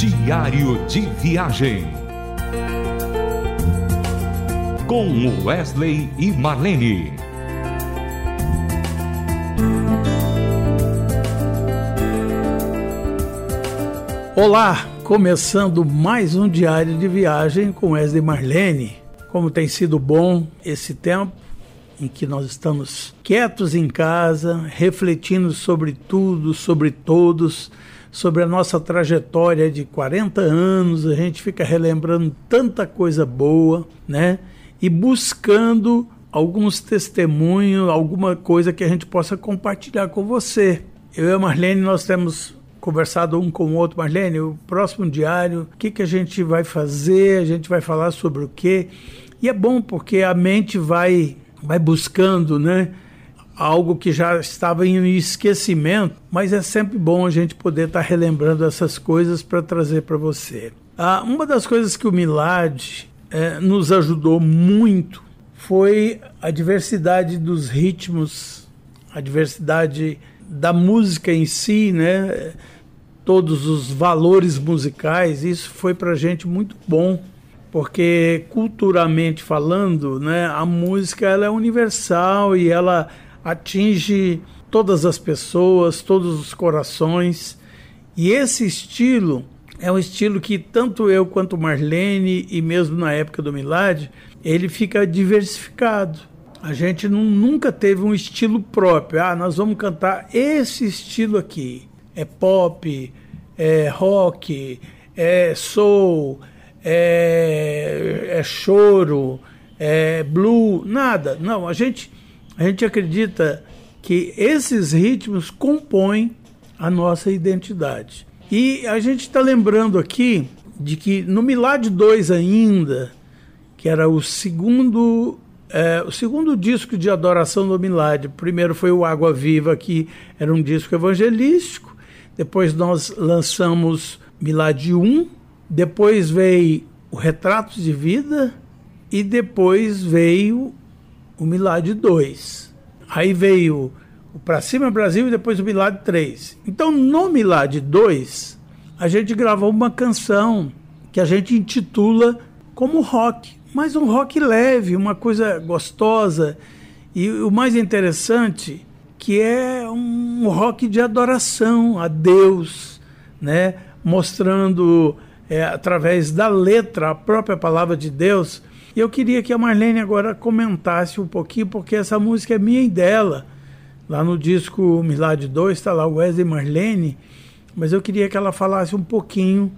Diário de Viagem. Com Wesley e Marlene. Olá, começando mais um Diário de Viagem com Wesley e Marlene. Como tem sido bom esse tempo em que nós estamos quietos em casa, refletindo sobre tudo, sobre todos sobre a nossa trajetória de 40 anos, a gente fica relembrando tanta coisa boa, né? E buscando alguns testemunhos, alguma coisa que a gente possa compartilhar com você. Eu e a Marlene, nós temos conversado um com o outro. Marlene, o próximo diário, o que, que a gente vai fazer? A gente vai falar sobre o quê? E é bom porque a mente vai, vai buscando, né? Algo que já estava em esquecimento, mas é sempre bom a gente poder estar tá relembrando essas coisas para trazer para você. Ah, uma das coisas que o Milad é, nos ajudou muito foi a diversidade dos ritmos, a diversidade da música em si, né? todos os valores musicais, isso foi para a gente muito bom, porque culturalmente falando, né, a música ela é universal e ela atinge todas as pessoas, todos os corações. E esse estilo é um estilo que tanto eu quanto Marlene e mesmo na época do Milad, ele fica diversificado. A gente não, nunca teve um estilo próprio. Ah, nós vamos cantar esse estilo aqui. É pop, é rock, é soul, é, é choro, é blue, nada. Não, a gente a gente acredita que esses ritmos compõem a nossa identidade. E a gente está lembrando aqui de que no Milad 2 ainda, que era o segundo é, o segundo disco de adoração do Milad, primeiro foi o Água Viva, que era um disco evangelístico, depois nós lançamos Milad 1, depois veio o Retratos de Vida e depois veio o Milad 2. Aí veio o Pra Cima Brasil e depois o Milad 3. Então, no Milad 2, a gente gravou uma canção que a gente intitula como rock, mas um rock leve, uma coisa gostosa. E o mais interessante que é um rock de adoração a Deus, né? mostrando é, através da letra a própria palavra de Deus e eu queria que a Marlene agora comentasse um pouquinho, porque essa música é minha e dela. Lá no disco Milad 2 está lá Wesley Marlene, mas eu queria que ela falasse um pouquinho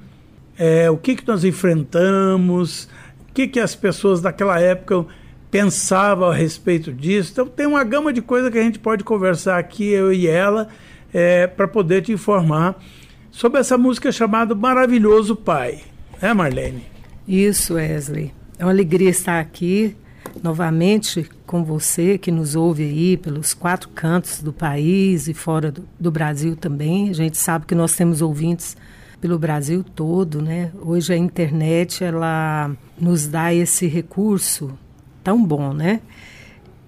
é, o que, que nós enfrentamos, o que, que as pessoas daquela época pensavam a respeito disso. Então tem uma gama de coisas que a gente pode conversar aqui, eu e ela, é, para poder te informar sobre essa música chamada Maravilhoso Pai. Né, Marlene? Isso, Wesley. É uma alegria estar aqui novamente com você que nos ouve aí pelos quatro cantos do país e fora do, do, Brasil também. A gente sabe que nós temos ouvintes pelo Brasil todo, né? Hoje a internet ela nos dá esse recurso tão bom, né?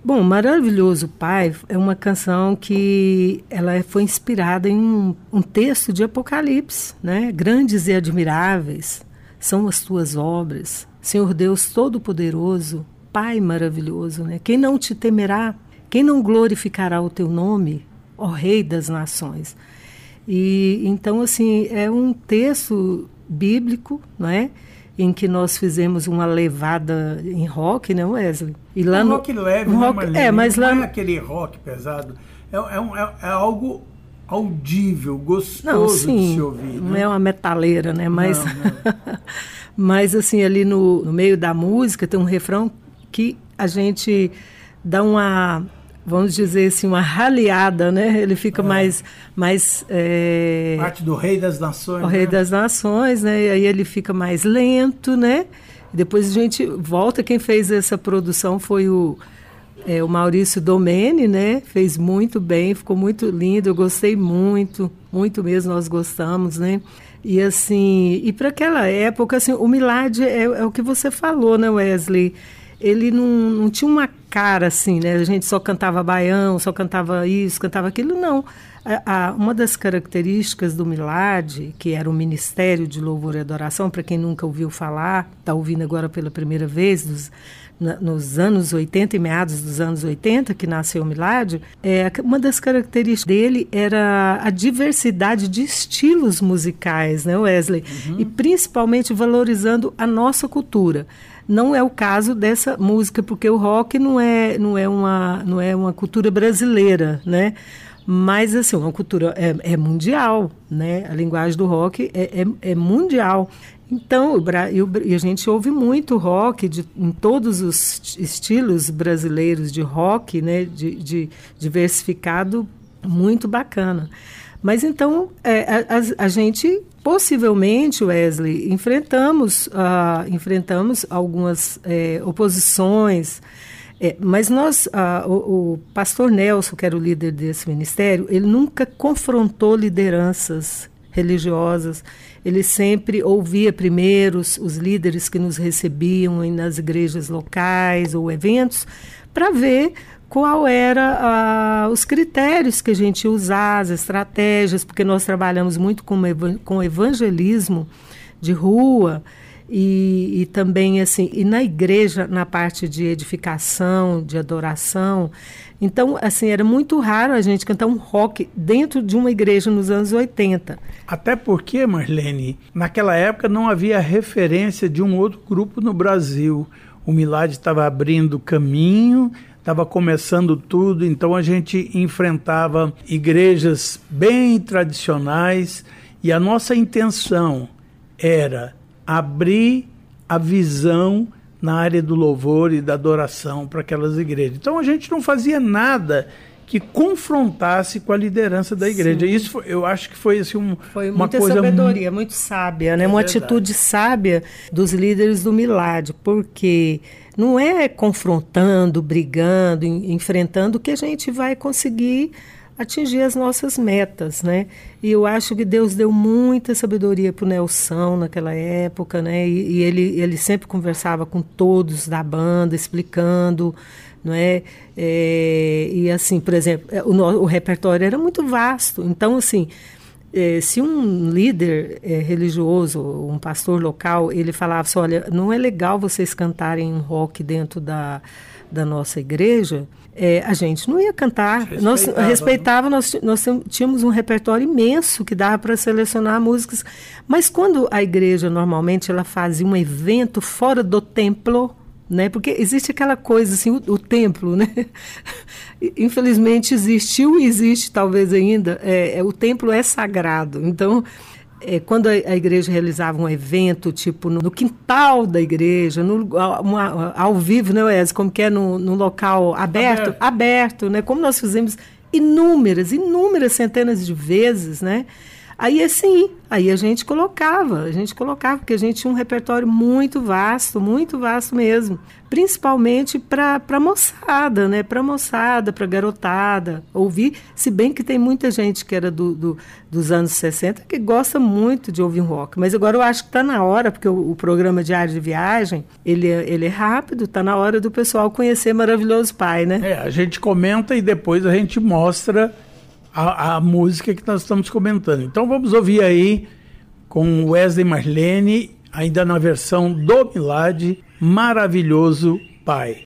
Bom, Maravilhoso Pai é uma canção que ela foi inspirada em um, um texto de Apocalipse, né? Grandes e admiráveis são as tuas obras, Senhor Deus Todo-Poderoso, Pai maravilhoso, né? Quem não te temerá? Quem não glorificará o teu nome, ó Rei das Nações? E então assim é um texto bíblico, não é? Em que nós fizemos uma levada em rock, né, Wesley? E lá um no rock leve, um né, rock, né, é, mas lá não é aquele rock pesado. É, é, um, é, é algo audível, gostoso não, sim, de se ouvir. Né? Não é uma metaleira, né? Mas, não, não. mas assim, ali no, no meio da música tem um refrão que a gente dá uma vamos dizer assim, uma raleada, né? Ele fica é. mais. mais é... Parte do Rei das Nações. O né? Rei das Nações, né? E aí ele fica mais lento, né? E depois a gente volta. Quem fez essa produção foi o é, o Maurício Domene, né? Fez muito bem, ficou muito lindo, eu gostei muito, muito mesmo, nós gostamos, né? E assim, e para aquela época, assim, o Milad é, é, o que você falou, né, Wesley? Ele não, não tinha uma cara, assim, né? A gente só cantava baião, só cantava isso, cantava aquilo. Não. A, a, uma das características do Milad, que era o Ministério de Louvor e Adoração, para quem nunca ouviu falar, está ouvindo agora pela primeira vez, dos, na, nos anos 80 e meados dos anos 80, que nasceu o Milad, é, uma das características dele era a diversidade de estilos musicais, né, Wesley? Uhum. E principalmente valorizando a nossa cultura. Não é o caso dessa música, porque o rock não é, não é, uma, não é uma cultura brasileira, né? Mas, assim, uma cultura é, é mundial, né? A linguagem do rock é, é, é mundial. Então, e a gente ouve muito rock de, em todos os estilos brasileiros de rock, né, de, de diversificado, muito bacana. Mas então, é, a, a, gente possivelmente, Wesley, enfrentamos, uh, enfrentamos algumas é, oposições, é, mas nós, uh, o, o, pastor Nelson, que era o líder desse ministério, ele nunca confrontou lideranças religiosas, ele sempre ouvia primeiro os, os líderes que nos recebiam nas igrejas locais ou eventos, para ver qual era os critérios que a gente usar, as estratégias, porque nós trabalhamos muito com, com evangelismo de rua e, e, também assim e na igreja na parte de edificação, de adoração. Então, assim, era muito raro a gente cantar um rock dentro de uma igreja nos anos 80. Até porque, Marlene, naquela época não havia referência de um outro grupo no Brasil. O Milad estava abrindo caminho, estava começando tudo, então a gente enfrentava igrejas bem tradicionais e a nossa intenção era abrir a visão na área do louvor e da adoração para aquelas igrejas. Então a gente não fazia nada que confrontasse com a liderança da igreja. Sim. Isso foi, eu acho que foi assim um, foi uma coisa sabedoria, muito, muito sábia, né? É uma verdade. atitude sábia dos líderes do Milad, porque não é confrontando, brigando, enfrentando que a gente vai conseguir atingir as nossas metas, né? E eu acho que Deus deu muita sabedoria para o Nelson naquela época, né? E, e, ele, ele sempre conversava com todos da banda, explicando, não é? é e assim, por exemplo, é, o, o repertório era muito vasto, então assim é, se um líder é, religioso, um pastor local, ele falava assim, olha, não é legal vocês cantarem rock dentro da, da nossa igreja, é, a gente não ia cantar. Respeitava, nós respeitava, nós, nós tínhamos um repertório imenso que dava para selecionar músicas. Mas quando a igreja normalmente ela fazia um evento fora do templo, né? Porque existe aquela coisa assim, o, o templo, né? Infelizmente existiu e existe talvez ainda. É, é, o templo é sagrado, então é, quando a, igreja realizava um evento, tipo no, no quintal da igreja, no, uma, ao vivo, né, Wes? Como que é no, no local aberto, aberto, aberto, né? Como nós fizemos inúmeras, inúmeras centenas de vezes, né? Aí assim, aí a gente colocava, a gente colocava, porque a gente tinha um repertório muito vasto, muito vasto mesmo. Principalmente para moçada, né? Para moçada, para garotada, ouvir, se bem que tem muita gente que era do, do, dos anos 60 que gosta muito de ouvir rock. Mas agora eu acho que está na hora, porque o, o, programa Diário de Viagem, ele, é, ele é rápido, está na hora do pessoal conhecer Maravilhoso Pai, né? É, a gente comenta e depois a gente mostra a, a música que nós estamos comentando. Então vamos ouvir aí com Wesley Marlene, ainda na versão do Milad, Maravilhoso Pai.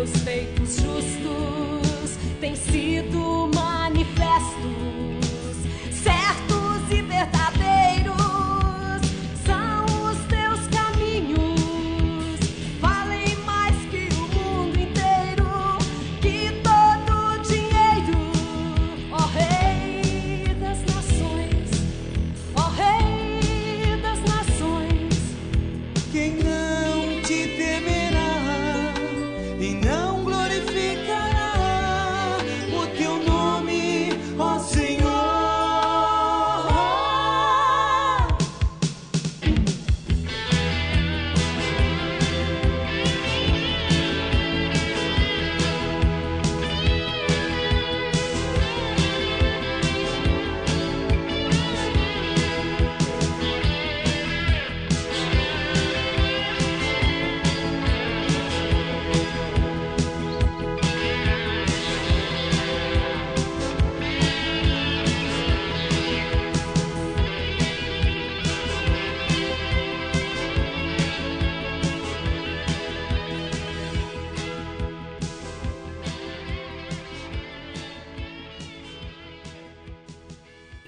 teus feitos justos têm sido manifestos.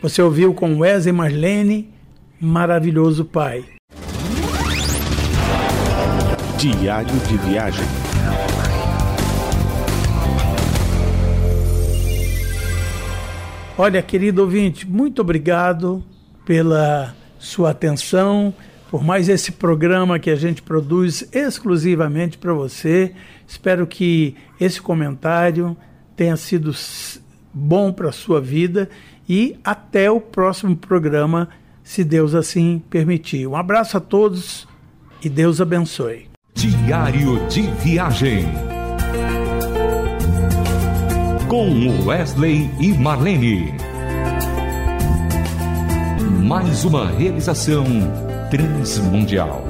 Você ouviu com Wesley Marlene, Maravilhoso Pai. Diário de viagem. Olha, querido ouvinte, muito obrigado pela sua atenção, por mais esse programa que a gente produz exclusivamente para você. Espero que esse comentário tenha sido bom para a sua vida e até o próximo programa, se Deus assim permitir. Um abraço a todos e Deus abençoe. Diário de Viagem. Com Wesley e Marlene. Mais uma realização transmundial.